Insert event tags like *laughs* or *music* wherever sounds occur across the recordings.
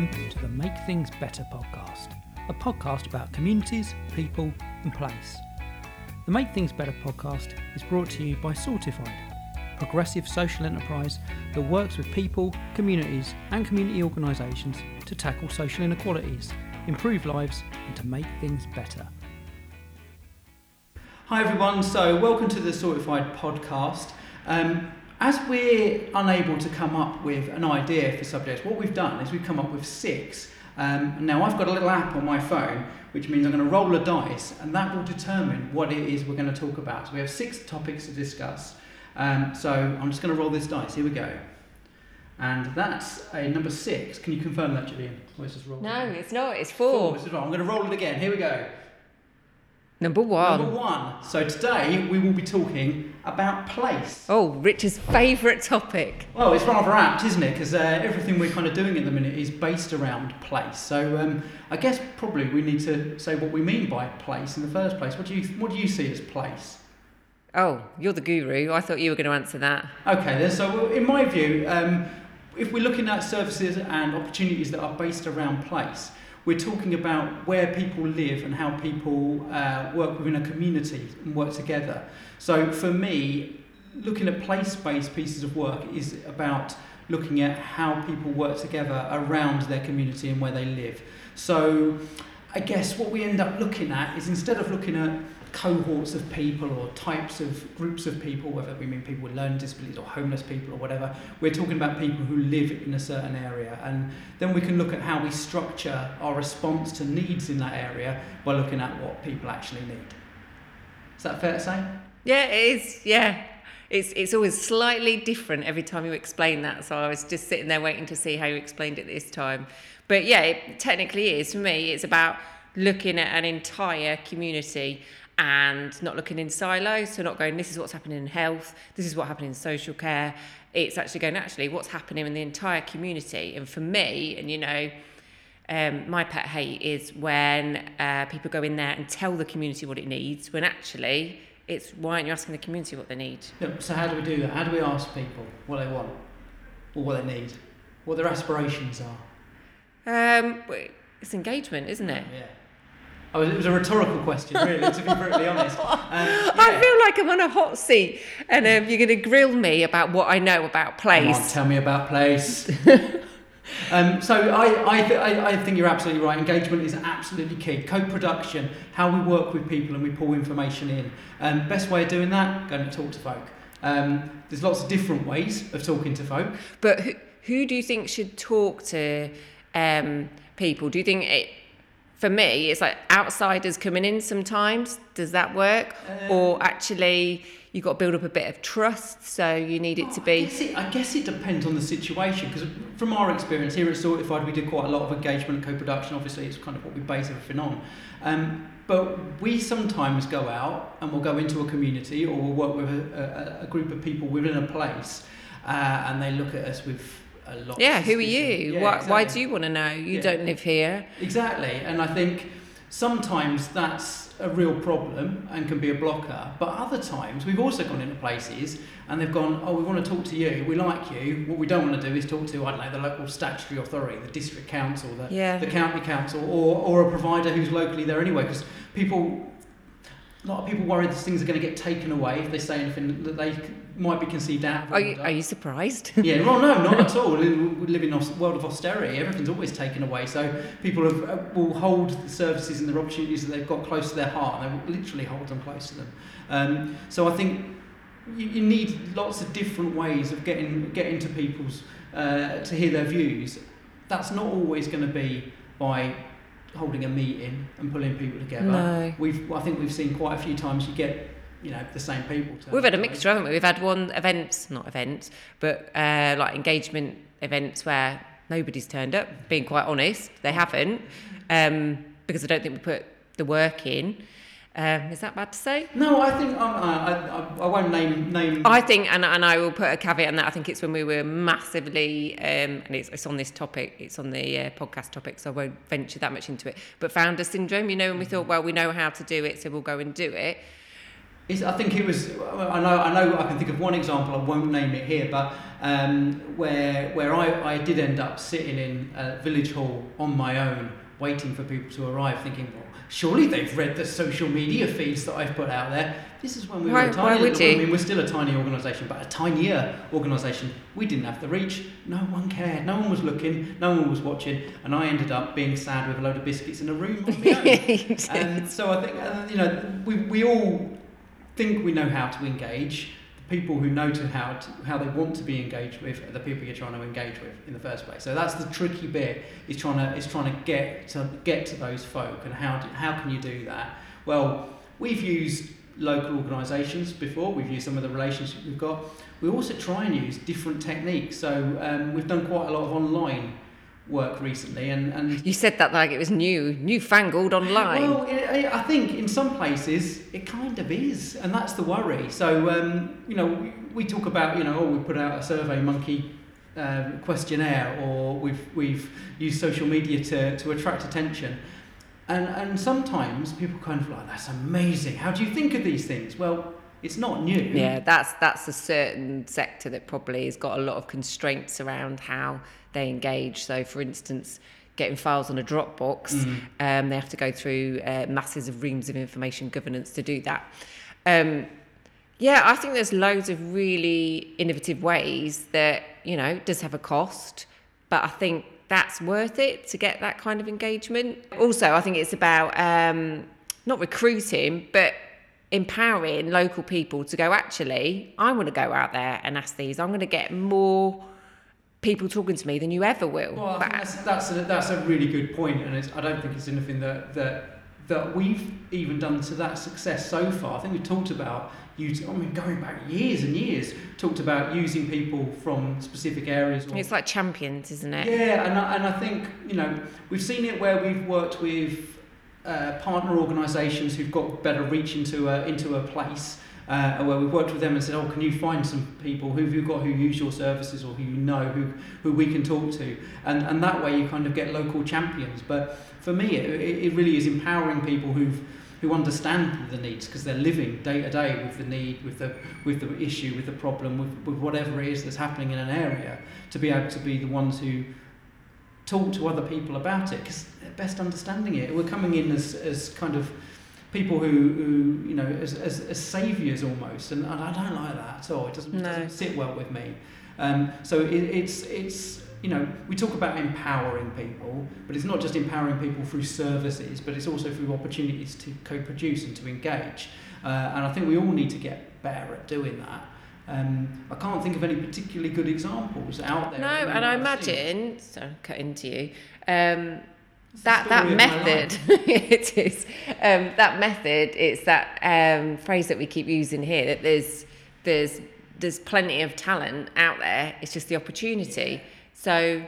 welcome to the Make Things Better podcast, a podcast about communities, people, and place. The Make Things Better podcast is brought to you by Sortified, a progressive social enterprise that works with people, communities, and community organisations to tackle social inequalities, improve lives, and to make things better. Hi everyone, so welcome to the Sortified podcast. Um, as we're unable to come up with an idea for subjects, what we've done is we've come up with six. Um, now I've got a little app on my phone, which means I'm going to roll a dice, and that will determine what it is we're going to talk about. So we have six topics to discuss. Um, so I'm just going to roll this dice. Here we go. And that's a number six. Can you confirm that, Gillian? Or is this roll? No, it's not. It's four. four. I'm going to roll it again. Here we go. Number one. Number one. So today we will be talking about place. Oh, Rich's favourite topic. Well, it's rather apt, isn't it? Because uh, everything we're kind of doing at the minute is based around place. So um, I guess probably we need to say what we mean by place in the first place. What do you What do you see as place? Oh, you're the guru. I thought you were going to answer that. Okay, then. So in my view, um, if we're looking at services and opportunities that are based around place we're talking about where people live and how people uh, work within a community and work together. So for me, looking at place-based pieces of work is about looking at how people work together around their community and where they live. So I guess what we end up looking at is instead of looking at cohorts of people or types of groups of people, whether we mean people with learning disabilities or homeless people or whatever, we're talking about people who live in a certain area. And then we can look at how we structure our response to needs in that area by looking at what people actually need. Is that fair to say? Yeah, it is. Yeah. It's, it's always slightly different every time you explain that. So I was just sitting there waiting to see how you explained it this time. But yeah, it technically is. For me, it's about looking at an entire community and not looking in silos. So not going, this is what's happening in health, this is what happening in social care. It's actually going, actually, what's happening in the entire community. And for me, and you know, um, my pet hate is when uh, people go in there and tell the community what it needs, when actually it's why aren't you asking the community what they need? so how do we do that? How do we ask people what they want or what they need, what their aspirations are? Um, it's engagement, isn't it? Yeah. Oh, it was a rhetorical question, really, to be *laughs* brutally honest. Um, yeah. I feel like I'm on a hot seat, and um, you're going to grill me about what I know about place. tell me about place. *laughs* um, so I, I, th- I, I, think you're absolutely right. Engagement is absolutely key. Co-production, how we work with people and we pull information in. Um, best way of doing that, going to talk to folk. Um, there's lots of different ways of talking to folk. But who, who do you think should talk to um, people? Do you think it for me, it's like outsiders coming in sometimes. Does that work? Um, or actually, you've got to build up a bit of trust, so you need it to be. I guess it, I guess it depends on the situation, because from our experience here at Sortified, we did quite a lot of engagement and co production. Obviously, it's kind of what we base everything on. Um, but we sometimes go out and we'll go into a community or we'll work with a, a, a group of people within a place, uh, and they look at us with a lot. Yeah, who are you? Yeah, why, exactly. why do you want to know? You yeah. don't live here. Exactly, and I think sometimes that's a real problem and can be a blocker. But other times we've also gone into places and they've gone, oh, we want to talk to you, we like you. What we don't want to do is talk to, I don't know, the local statutory authority, the district council, the, yeah. the county council, or, or a provider who's locally there anyway. Because people a lot of people worry that things are going to get taken away if they say anything that they might be conceived out. Are you, are you surprised? *laughs* yeah, well, no, not at *laughs* all. We live in a world of austerity. Everything's always taken away. So people have, uh, will hold the services and the opportunities that they've got close to their heart, and they will literally hold them close to them. Um, so I think you, you, need lots of different ways of getting getting to people's uh, to hear their views. That's not always going to be by holding a meeting and pulling people together. No. We've, I think we've seen quite a few times you get, you know, the same people. We've had a mixture, haven't we? We've had one events, not events, but uh, like engagement events where nobody's turned up. Being quite honest, they haven't, um, because I don't think we put the work in. Um, is that bad to say? No, I think um, I, I, I won't name name. I think, and, and I will put a caveat on that. I think it's when we were massively, um, and it's, it's on this topic, it's on the uh, podcast topic, so I won't venture that much into it. But founder syndrome, you know, and we thought, well, we know how to do it, so we'll go and do it. It's, I think it was. I know. I know. I can think of one example. I won't name it here, but um, where where I, I did end up sitting in a village hall on my own, waiting for people to arrive, thinking, well, surely they've read the social media feeds that I've put out there. This is when we Why- were a why tiny. would little- you? I mean, we're still a tiny organisation, but a tinier organisation. We didn't have the reach. No one cared. No one was looking. No one was watching, and I ended up being sad with a load of biscuits in a room on my *laughs* own. And so I think uh, you know we, we all think we know how to engage. People who know to how to, how they want to be engaged with are the people you're trying to engage with in the first place. So that's the tricky bit. Is trying to is trying to get to get to those folk and how do, how can you do that? Well, we've used local organisations before. We've used some of the relationships we've got. We also try and use different techniques. So um, we've done quite a lot of online work recently, and, and You said that like it was new, newfangled online. well, I I think in some places it kind of is, and that's the worry. So, um, you know, we, we talk about, you know, oh, we put out a Survey Monkey um, questionnaire, or we've we've used social media to, to attract attention, and and sometimes people kind of like, that's amazing. How do you think of these things? Well, it's not new. Yeah, that's that's a certain sector that probably has got a lot of constraints around how they engage. So, for instance, getting files on a Dropbox, Mm. um, they have to go through uh, masses of reams of information governance to do that. Um, yeah, I think there's loads of really innovative ways that you know does have a cost, but I think that's worth it to get that kind of engagement. Also, I think it's about um, not recruiting, but empowering local people to go. Actually, I want to go out there and ask these. I'm going to get more people talking to me than you ever will. Well, I But- think that's that's a, that's a really good point, and it's, I don't think it's anything that that that we've even done to that success so far. I think we've talked about using, I mean, going back years and years, talked about using people from specific areas. Or, it's like champions, isn't it? yeah, and I, and I think you know we've seen it where we've worked with uh, partner organisations who've got better reach into a into a place. Uh, where we've worked with them and said, "Oh, can you find some people who have you got who use your services or who you know who who we can talk to?" And and that way you kind of get local champions. But for me, it, it really is empowering people who've who understand the needs because they're living day to day with the need, with the with the issue, with the problem, with, with whatever it is that's happening in an area, to be able to be the ones who talk to other people about it because they're best understanding it. We're coming in as, as kind of people who, who you know, as, as, as saviours almost, and I don't like that at all. It doesn't, No. doesn't sit well with me. Um, so it, it's, it's, you know, we talk about empowering people, but it's not just empowering people through services, but it's also through opportunities to co-produce and to engage. Uh, and I think we all need to get better at doing that. Um, I can't think of any particularly good examples out there. No, and I moment I've seen. imagine, so cut into you, um, that that story of my method *laughs* it is um, that method it's that um, phrase that we keep using here that there's there's there's plenty of talent out there it's just the opportunity so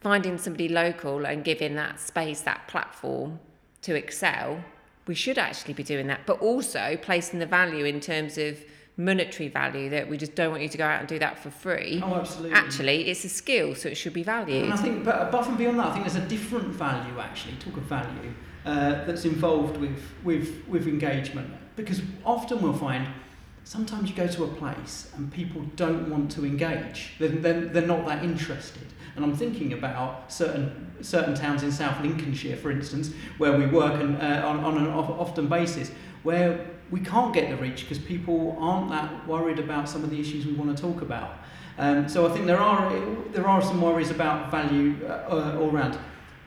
finding somebody local and giving that space that platform to excel we should actually be doing that but also placing the value in terms of monetary value that we just don't want you to go out and do that for free Oh, absolutely. actually it's a skill so it should be valued And I think, but above and beyond that, I think there's a different value actually. Talk of value uh, that's involved with with with engagement because often we'll find sometimes you go to a place and people don't want to engage. They're, they're, they're not that interested. And I'm thinking about certain certain towns in South Lincolnshire, for instance, where we work and, uh, on, on an often basis, where we can't get the reach because people aren't that worried about some of the issues we want to talk about. Um, so I think there are there are some worries about value uh, uh, all around.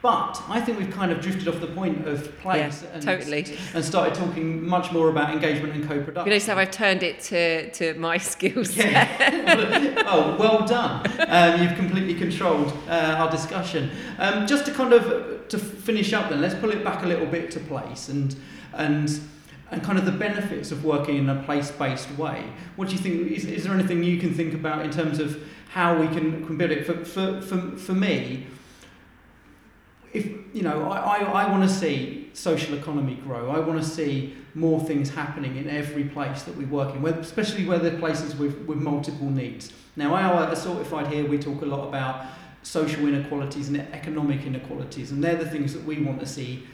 But I think we've kind of drifted off the point of place Yeah, and, totally. and started talking much more about engagement and co-production. You know, so I've turned it to, to my *laughs* skills. Yeah. *laughs* oh, well done. Um, you've completely controlled uh, our discussion. Um, just to kind of to finish up, then let's pull it back a little bit to place and and and kind of the benefits of working in a place-based way. What do you think? Is, is there anything you can think about in terms of how we can, can build it? For, for, for, for me, if you know, I, I, I want to see social economy grow. I want to see more things happening in every place that we work in, especially where there are places with, with multiple needs. Now, our at Sortified here, we talk a lot about social inequalities and economic inequalities, and they're the things that we want to see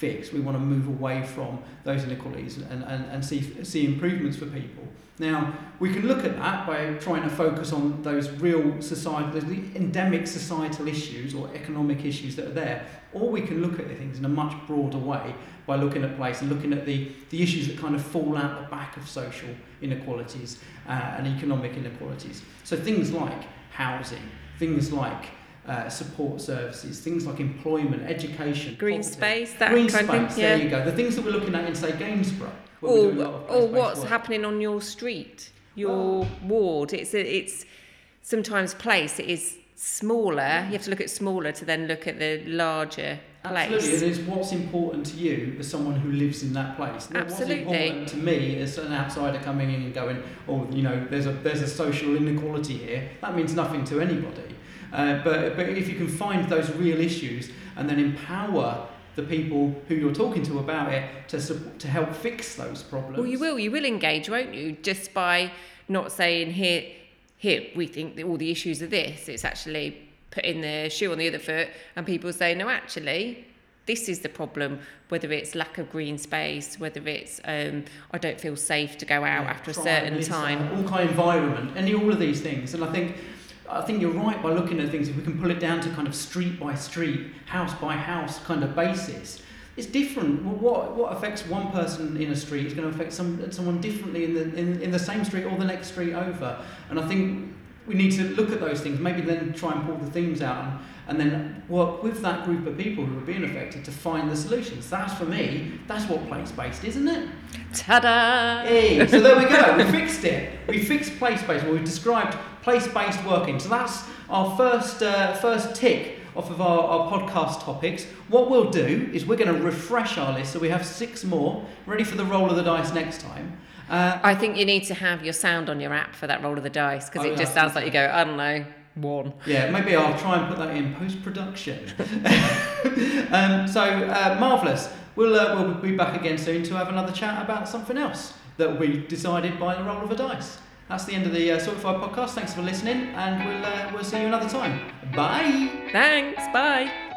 fix. We want to move away from those inequalities and, and, and see, see improvements for people. Now, we can look at that by trying to focus on those real societal, endemic societal issues or economic issues that are there, or we can look at things in a much broader way by looking at place and looking at the, the issues that kind of fall out the back of social inequalities uh, and economic inequalities. So things like housing, things like uh, support services, things like employment, education, green poverty. space, that green kind space. of thing. Yeah. There you go. The things that we're looking at in say Gainsborough. or, doing a lot of or what's work. happening on your street, your ward. It's a, it's sometimes place it is smaller. You have to look at smaller to then look at the larger place. Absolutely, it is what's important to you as someone who lives in that place. Absolutely. What's important to me as an outsider coming in and going, oh, you know, there's a there's a social inequality here. That means nothing to anybody. Uh, but but if you can find those real issues and then empower the people who you're talking to about it to sup- to help fix those problems. Well, you will. You will engage, won't you? Just by not saying here, here we think that all the issues are this. It's actually putting the shoe on the other foot, and people say, no, actually, this is the problem. Whether it's lack of green space, whether it's um, I don't feel safe to go out Yeah, after a certain time. all kind of environment, and all of these things. And I think, I think you're right by looking at things. If we can pull it down to kind of street by street, house by house kind of basis, it's different. What what affects one person in a street is going to affect some someone differently in the in, in the same street or the next street over. And I think we need to look at those things. Maybe then try and pull the themes out and, and then work with that group of people who are being affected to find the solutions. That's for me. That's what place based, isn't it? Ta-da! Hey, so there we go. We fixed it. We fixed place-based. Well, we've described place-based working. So that's our first uh, first tick off of our, our podcast topics. What we'll do is we're going to refresh our list. So we have six more ready for the roll of the dice next time. Uh, I think you need to have your sound on your app for that roll of the dice because Oh, it just sounds like you go, I don't know, one. yeah, maybe I'll try and put that in post-production. *laughs* um, so uh, marvelous. We'll uh, we'll be back again soon to have another chat about something else that will be decided by the roll of a dice. That's the end of the uh, Sortified podcast. Thanks for listening, and we'll uh, we'll see you another time. Bye. Thanks, bye.